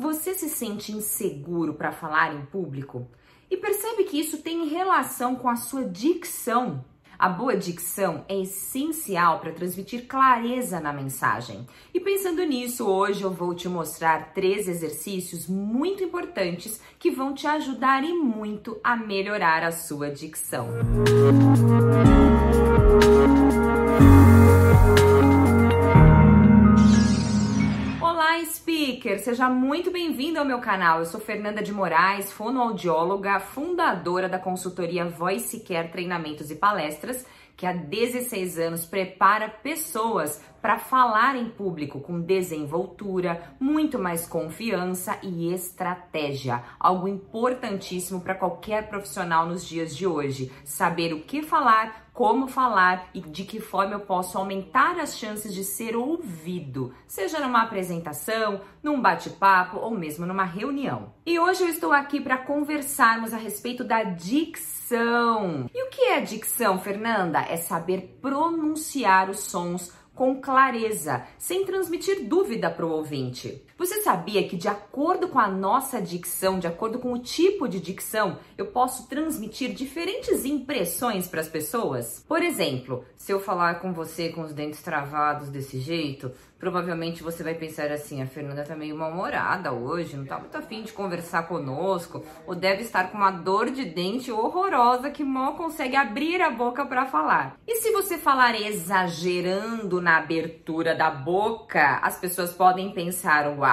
Você se sente inseguro para falar em público? E percebe que isso tem relação com a sua dicção. A boa dicção é essencial para transmitir clareza na mensagem. E pensando nisso, hoje eu vou te mostrar três exercícios muito importantes que vão te ajudar e muito a melhorar a sua dicção. Olá, Seja muito bem-vindo ao meu canal. Eu sou Fernanda de Moraes, fonoaudióloga, fundadora da consultoria Voice Care Treinamentos e Palestras, que há 16 anos prepara pessoas para falar em público com desenvoltura, muito mais confiança e estratégia. Algo importantíssimo para qualquer profissional nos dias de hoje. Saber o que falar, como falar e de que forma eu posso aumentar as chances de ser ouvido, seja numa apresentação, num bate-papo ou mesmo numa reunião. E hoje eu estou aqui para conversarmos a respeito da dicção. E o que é dicção, Fernanda? É saber pronunciar os sons com clareza, sem transmitir dúvida para o ouvinte. Você sabia que, de acordo com a nossa dicção, de acordo com o tipo de dicção, eu posso transmitir diferentes impressões para as pessoas? Por exemplo, se eu falar com você com os dentes travados desse jeito, provavelmente você vai pensar assim: a Fernanda tá meio mal-humorada hoje, não tá muito afim de conversar conosco, ou deve estar com uma dor de dente horrorosa que mal consegue abrir a boca para falar. E se você falar exagerando na abertura da boca, as pessoas podem pensar: uau,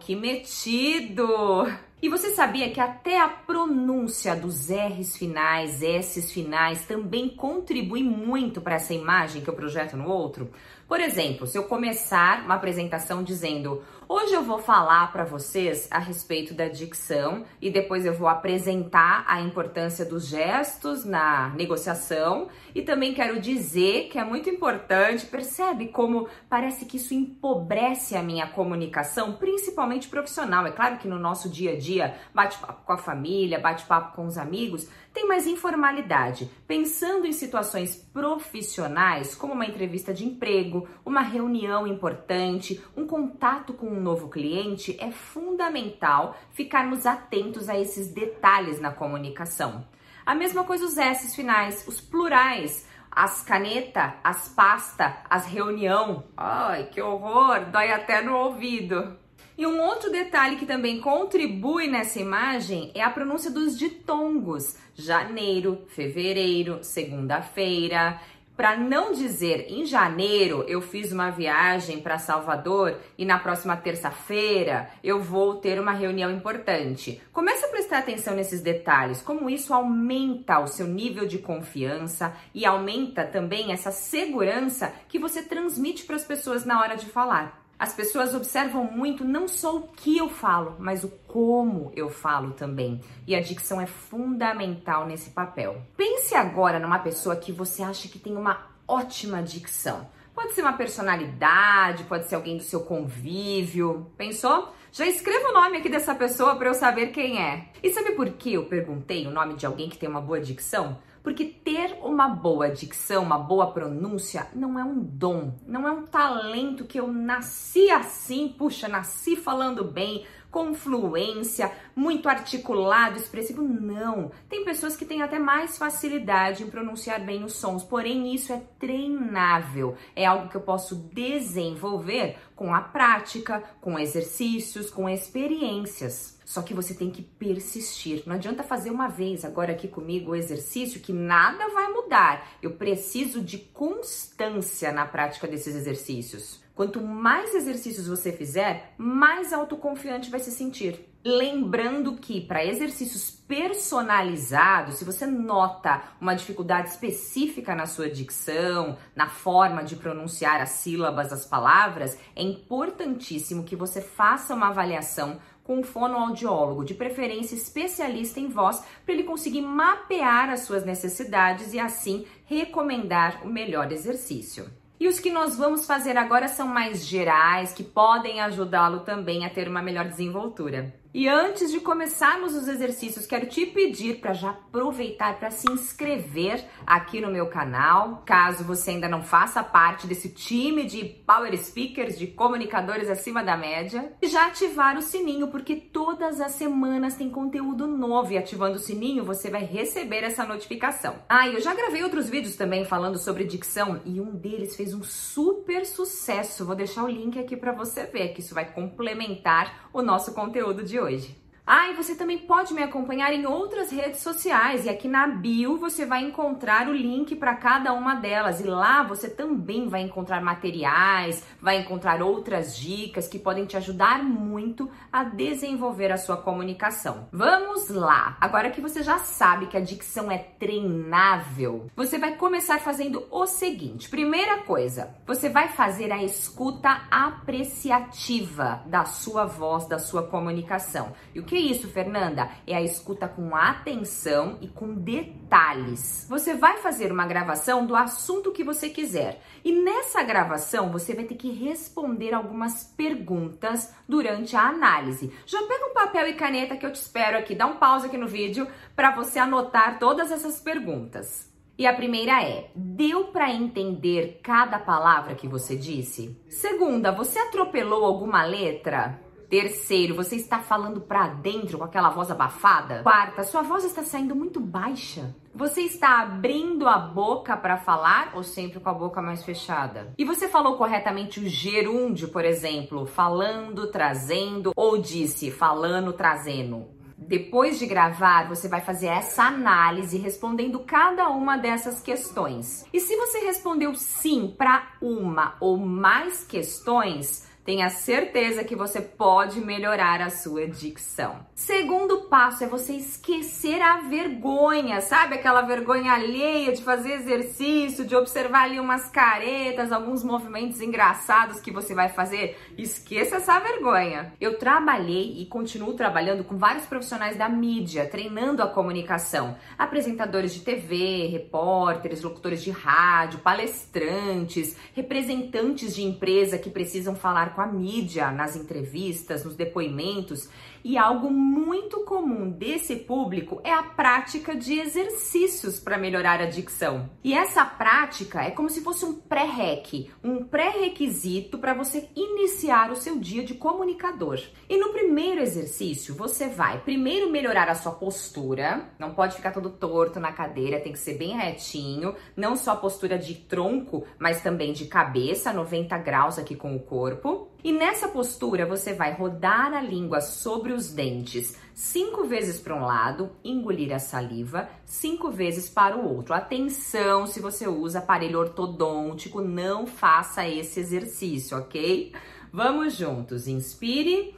que metido! E você sabia que até a pronúncia dos R's finais, S's finais também contribui muito para essa imagem que eu projeto no outro? Por exemplo, se eu começar uma apresentação dizendo: "Hoje eu vou falar para vocês a respeito da dicção e depois eu vou apresentar a importância dos gestos na negociação e também quero dizer que é muito importante, percebe como parece que isso empobrece a minha comunicação, principalmente profissional. É claro que no nosso dia a dia, bate-papo com a família, bate-papo com os amigos, tem mais informalidade. Pensando em situações profissionais, como uma entrevista de emprego, uma reunião importante, um contato com um novo cliente, é fundamental ficarmos atentos a esses detalhes na comunicação. A mesma coisa os S finais, os plurais, as caneta, as pasta, as reunião. Ai, que horror, dói até no ouvido. E um outro detalhe que também contribui nessa imagem é a pronúncia dos ditongos: janeiro, fevereiro, segunda-feira. Para não dizer em janeiro eu fiz uma viagem para Salvador e na próxima terça-feira eu vou ter uma reunião importante. Comece a prestar atenção nesses detalhes, como isso aumenta o seu nível de confiança e aumenta também essa segurança que você transmite para as pessoas na hora de falar. As pessoas observam muito não só o que eu falo, mas o como eu falo também. E a dicção é fundamental nesse papel. Pense agora numa pessoa que você acha que tem uma ótima dicção. Pode ser uma personalidade, pode ser alguém do seu convívio. Pensou? Já escreva o nome aqui dessa pessoa para eu saber quem é. E sabe por que eu perguntei o nome de alguém que tem uma boa dicção? Porque ter uma boa dicção, uma boa pronúncia, não é um dom, não é um talento que eu nasci assim, puxa, nasci falando bem, com fluência, muito articulado, expressivo. Não. Tem pessoas que têm até mais facilidade em pronunciar bem os sons, porém isso é treinável. É algo que eu posso desenvolver com a prática, com exercícios, com experiências. Só que você tem que persistir. Não adianta fazer uma vez agora aqui comigo o exercício que nada vai mudar. Eu preciso de constância na prática desses exercícios. Quanto mais exercícios você fizer, mais autoconfiante vai se sentir. Lembrando que para exercícios personalizados, se você nota uma dificuldade específica na sua dicção, na forma de pronunciar as sílabas, as palavras, é importantíssimo que você faça uma avaliação com um fonoaudiólogo, de preferência especialista em voz, para ele conseguir mapear as suas necessidades e assim recomendar o melhor exercício. E os que nós vamos fazer agora são mais gerais, que podem ajudá-lo também a ter uma melhor desenvoltura. E antes de começarmos os exercícios, quero te pedir para já aproveitar para se inscrever aqui no meu canal, caso você ainda não faça parte desse time de power speakers, de comunicadores acima da média, e já ativar o sininho, porque todas as semanas tem conteúdo novo e ativando o sininho você vai receber essa notificação. Ah, eu já gravei outros vídeos também falando sobre dicção e um deles fez um super sucesso. Vou deixar o link aqui para você ver que isso vai complementar o nosso conteúdo de hoje. Ah, e você também pode me acompanhar em outras redes sociais e aqui na bio você vai encontrar o link para cada uma delas e lá você também vai encontrar materiais, vai encontrar outras dicas que podem te ajudar muito a desenvolver a sua comunicação. Vamos lá! Agora que você já sabe que a dicção é treinável, você vai começar fazendo o seguinte: primeira coisa, você vai fazer a escuta apreciativa da sua voz, da sua comunicação. E o que isso, Fernanda? É a escuta com atenção e com detalhes. Você vai fazer uma gravação do assunto que você quiser. E nessa gravação você vai ter que responder algumas perguntas durante a análise. Já pega um papel e caneta que eu te espero aqui, dá um pause aqui no vídeo para você anotar todas essas perguntas. E a primeira é: deu para entender cada palavra que você disse? Segunda, você atropelou alguma letra? Terceiro, você está falando para dentro com aquela voz abafada? Quarta, sua voz está saindo muito baixa. Você está abrindo a boca para falar ou sempre com a boca mais fechada? E você falou corretamente o gerúndio, por exemplo, falando, trazendo, ou disse falando, trazendo? Depois de gravar, você vai fazer essa análise respondendo cada uma dessas questões. E se você respondeu sim para uma ou mais questões, Tenha certeza que você pode melhorar a sua dicção. Segundo passo é você esquecer a vergonha, sabe? Aquela vergonha alheia de fazer exercício, de observar ali umas caretas, alguns movimentos engraçados que você vai fazer. Esqueça essa vergonha. Eu trabalhei e continuo trabalhando com vários profissionais da mídia, treinando a comunicação. Apresentadores de TV, repórteres, locutores de rádio, palestrantes, representantes de empresa que precisam falar com a mídia, nas entrevistas, nos depoimentos. E algo muito comum desse público é a prática de exercícios para melhorar a dicção. E essa prática é como se fosse um pré-req, um pré-requisito para você iniciar o seu dia de comunicador. E no primeiro exercício, você vai primeiro melhorar a sua postura, não pode ficar todo torto na cadeira, tem que ser bem retinho, não só a postura de tronco, mas também de cabeça, 90 graus aqui com o corpo. E nessa postura você vai rodar a língua sobre os dentes cinco vezes para um lado, engolir a saliva, cinco vezes para o outro. Atenção se você usa aparelho ortodôntico, não faça esse exercício, ok? Vamos juntos, inspire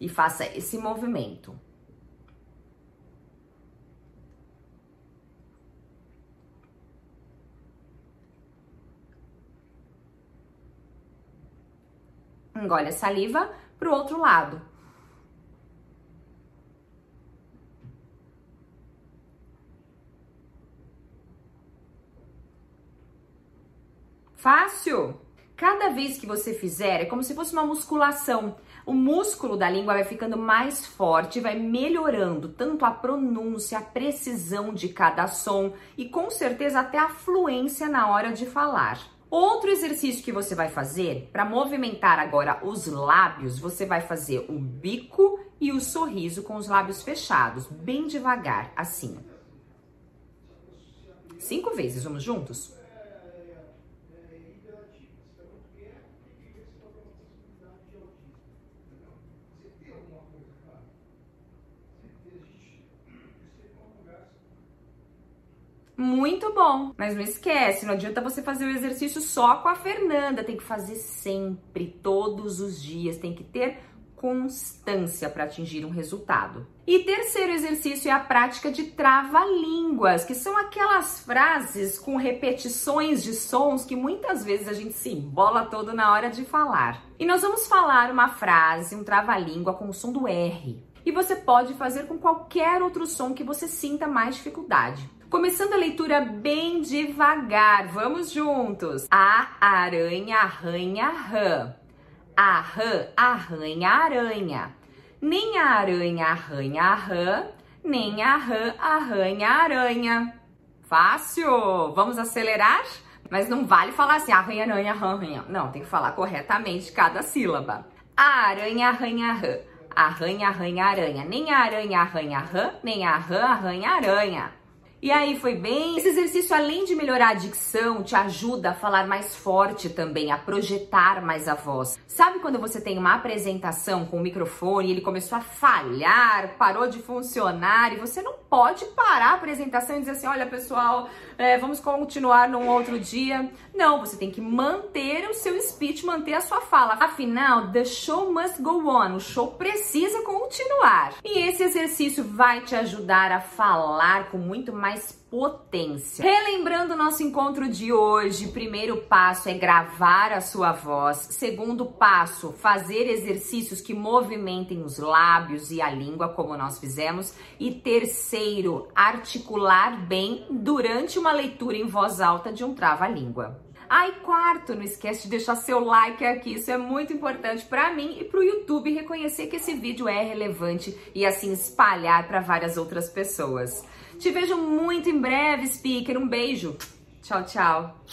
e faça esse movimento. Engole a saliva para o outro lado. Fácil! Cada vez que você fizer, é como se fosse uma musculação. O músculo da língua vai ficando mais forte, vai melhorando tanto a pronúncia, a precisão de cada som e com certeza até a fluência na hora de falar. Outro exercício que você vai fazer para movimentar agora os lábios, você vai fazer o bico e o sorriso com os lábios fechados, bem devagar, assim. Cinco vezes, vamos juntos? Muito bom. Mas não esquece, não adianta você fazer o exercício só com a Fernanda, tem que fazer sempre, todos os dias, tem que ter constância para atingir um resultado. E terceiro exercício é a prática de trava-línguas, que são aquelas frases com repetições de sons que muitas vezes a gente se embola todo na hora de falar. E nós vamos falar uma frase, um trava-língua com o som do R. E você pode fazer com qualquer outro som que você sinta mais dificuldade. Começando a leitura bem devagar, vamos juntos. A aranha arranha rã. A rã arranha aranha. Nem a aranha arranha a rã, nem a rã arranha a aranha. Fácil! Vamos acelerar? Mas não vale falar assim, arranha, aranha, arranha. Não, tem que falar corretamente cada sílaba. A aranha arranha rã. Arranha, arranha, aranha. Nem a aranha arranha rã, nem a rã arranha aranha. E aí, foi bem? Esse exercício, além de melhorar a dicção, te ajuda a falar mais forte também, a projetar mais a voz. Sabe quando você tem uma apresentação com o microfone ele começou a falhar, parou de funcionar e você não pode parar a apresentação e dizer assim: olha pessoal, é, vamos continuar num outro dia. Não, você tem que manter o seu speech, manter a sua fala. Afinal, the show must go on, o show precisa continuar. E esse exercício vai te ajudar a falar com muito mais potência. Relembrando o nosso encontro de hoje, primeiro passo é gravar a sua voz. Segundo passo, fazer exercícios que movimentem os lábios e a língua, como nós fizemos. E terceiro, articular bem durante uma leitura em voz alta de um trava-língua. Ai, quarto, não esquece de deixar seu like aqui, isso é muito importante para mim e para o YouTube reconhecer que esse vídeo é relevante e assim espalhar para várias outras pessoas. Te vejo muito em breve, speaker. Um beijo. Tchau, tchau.